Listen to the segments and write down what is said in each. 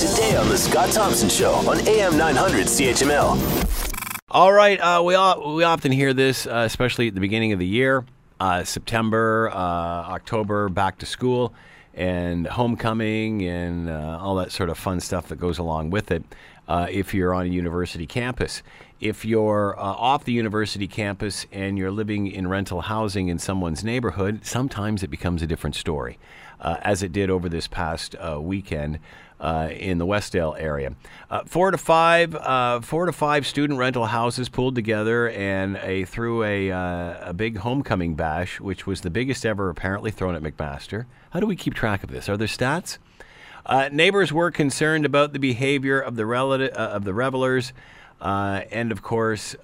today on The Scott Thompson Show on AM 900 CHML. All right, uh, we all, we often hear this, uh, especially at the beginning of the year, uh, September, uh, October, back to school, and homecoming, and uh, all that sort of fun stuff that goes along with it. Uh, if you're on a university campus, if you're off the university campus and you're living in rental housing in someone's neighborhood, sometimes it becomes a different story, as it did over this past weekend uh, in the Westdale area. Uh, four to five, uh, four to five student rental houses pulled together and a threw a uh, a big homecoming bash, which was the biggest ever apparently thrown at McMaster. How do we keep track of this? Are there stats? Uh, neighbors were concerned about the behavior of the relative, uh, of the revelers, and of course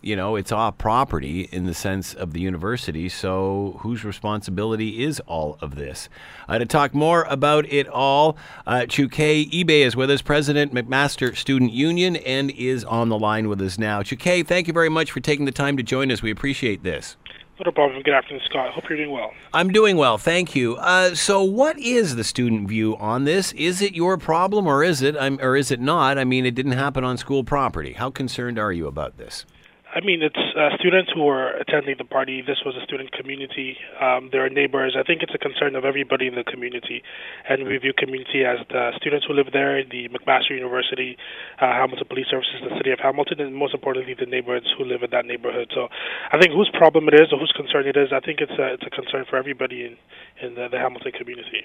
you know, it's all property in the sense of the university. So, whose responsibility is all of this? Uh, to talk more about it all, uh, Chukky Ibe is with us, President McMaster Student Union, and is on the line with us now. Chukay, thank you very much for taking the time to join us. We appreciate this. Not a problem. Good afternoon, Scott. Hope you're doing well. I'm doing well, thank you. Uh, so, what is the student view on this? Is it your problem, or is it, um, or is it not? I mean, it didn't happen on school property. How concerned are you about this? I mean, it's uh, students who are attending the party. This was a student community. Um, there are neighbors. I think it's a concern of everybody in the community, and we view community as the students who live there, the McMaster University, uh, Hamilton Police Services, the City of Hamilton, and most importantly, the neighborhoods who live in that neighborhood. So, I think whose problem it is or whose concern it is, I think it's a, it's a concern for everybody in in the, the Hamilton community.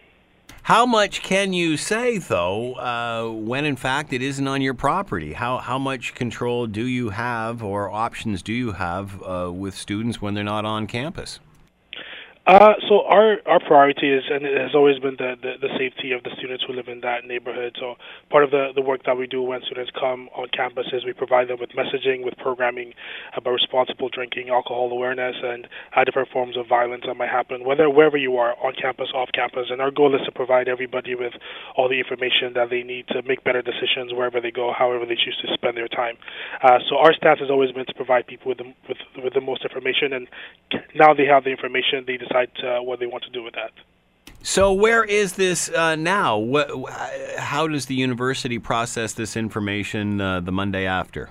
How much can you say, though, uh, when in fact it isn't on your property? How, how much control do you have or options do you have uh, with students when they're not on campus? Uh, so our our priority is, and it has always been the, the, the safety of the students who live in that neighborhood. So part of the, the work that we do when students come on campus is we provide them with messaging, with programming about responsible drinking, alcohol awareness, and uh, different forms of violence that might happen, whether wherever you are, on campus, off campus. And our goal is to provide everybody with all the information that they need to make better decisions wherever they go, however they choose to spend their time. Uh, so our stance has always been to provide people with the, with with the most information, and now they have the information, they decide uh, what they want to do with that. So, where is this uh, now? What, how does the university process this information uh, the Monday after?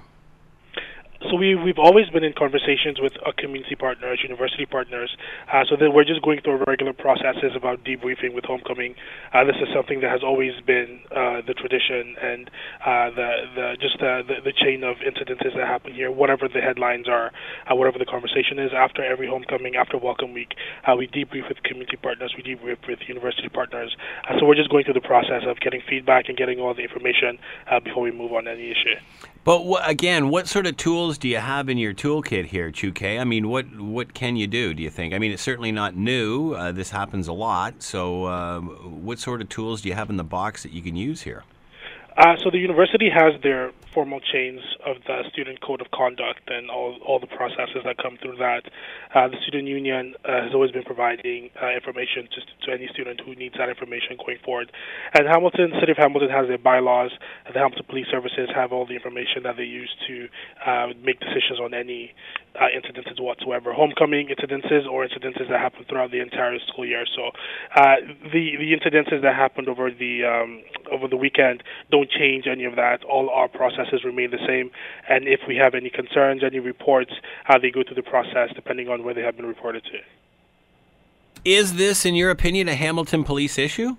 So we we've always been in conversations with our community partners, university partners. Uh, so that we're just going through regular processes about debriefing with homecoming. Uh, this is something that has always been uh, the tradition and uh, the the just the, the, the chain of incidences that happen here. Whatever the headlines are, uh, whatever the conversation is, after every homecoming, after welcome week, uh, we debrief with community partners, we debrief with university partners. so we're just going through the process of getting feedback and getting all the information before we move on any issue. But wh- again, what sort of tools do you have in your toolkit here, Chukky? I mean, what what can you do? Do you think? I mean, it's certainly not new. Uh, this happens a lot. So, uh, what sort of tools do you have in the box that you can use here? Uh, so the university has their formal chains of the student code of conduct and all all the processes that come through that. Uh, the student union uh, has always been providing uh, information to, to any student who needs that information going forward. And Hamilton, City of Hamilton has their bylaws. And the Hamilton Police Services have all the information that they use to uh, make decisions on any uh, incidences whatsoever, homecoming incidences or incidences that happen throughout the entire school year. So uh, the the incidences that happened over the um, over the weekend don't change any of that. All our processes remain the same, and if we have any concerns, any reports, uh, they go through the process depending on where they have been reported to. Is this, in your opinion, a Hamilton police issue?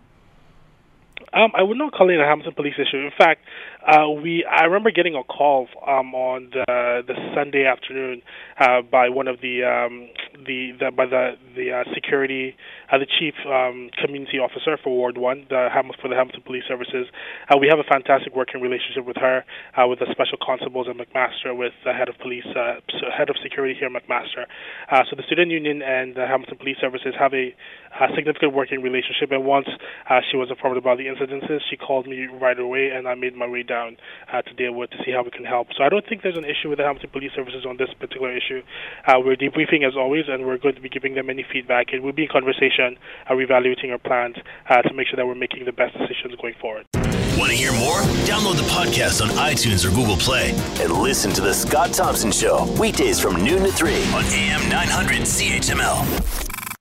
Um, I would not call it a Hamilton police issue. In fact, uh, we I remember getting a call um, on the the Sunday afternoon uh, by one of the um, the, the by the the uh, security uh, the chief um, community officer for Ward One the Ham- for the Hamilton Police Services. Uh, we have a fantastic working relationship with her, uh, with the special constables at McMaster, with the head of police, uh, head of security here at McMaster. Uh, so the student union and the Hamilton Police Services have a, a significant working relationship. And once uh, she was informed about the incidences, she called me right away, and I made my way down to deal with to see how we can help. So I don't think there's an issue with the Hamilton Police Services on this particular issue. We're debriefing as always, and we're going to be giving them any feedback. And we'll be in conversation, uh, reevaluating our plans uh, to make sure that we're making the best decisions going forward. Want to hear more? Download the podcast on iTunes or Google Play and listen to The Scott Thompson Show weekdays from noon to 3 on AM 900 CHML.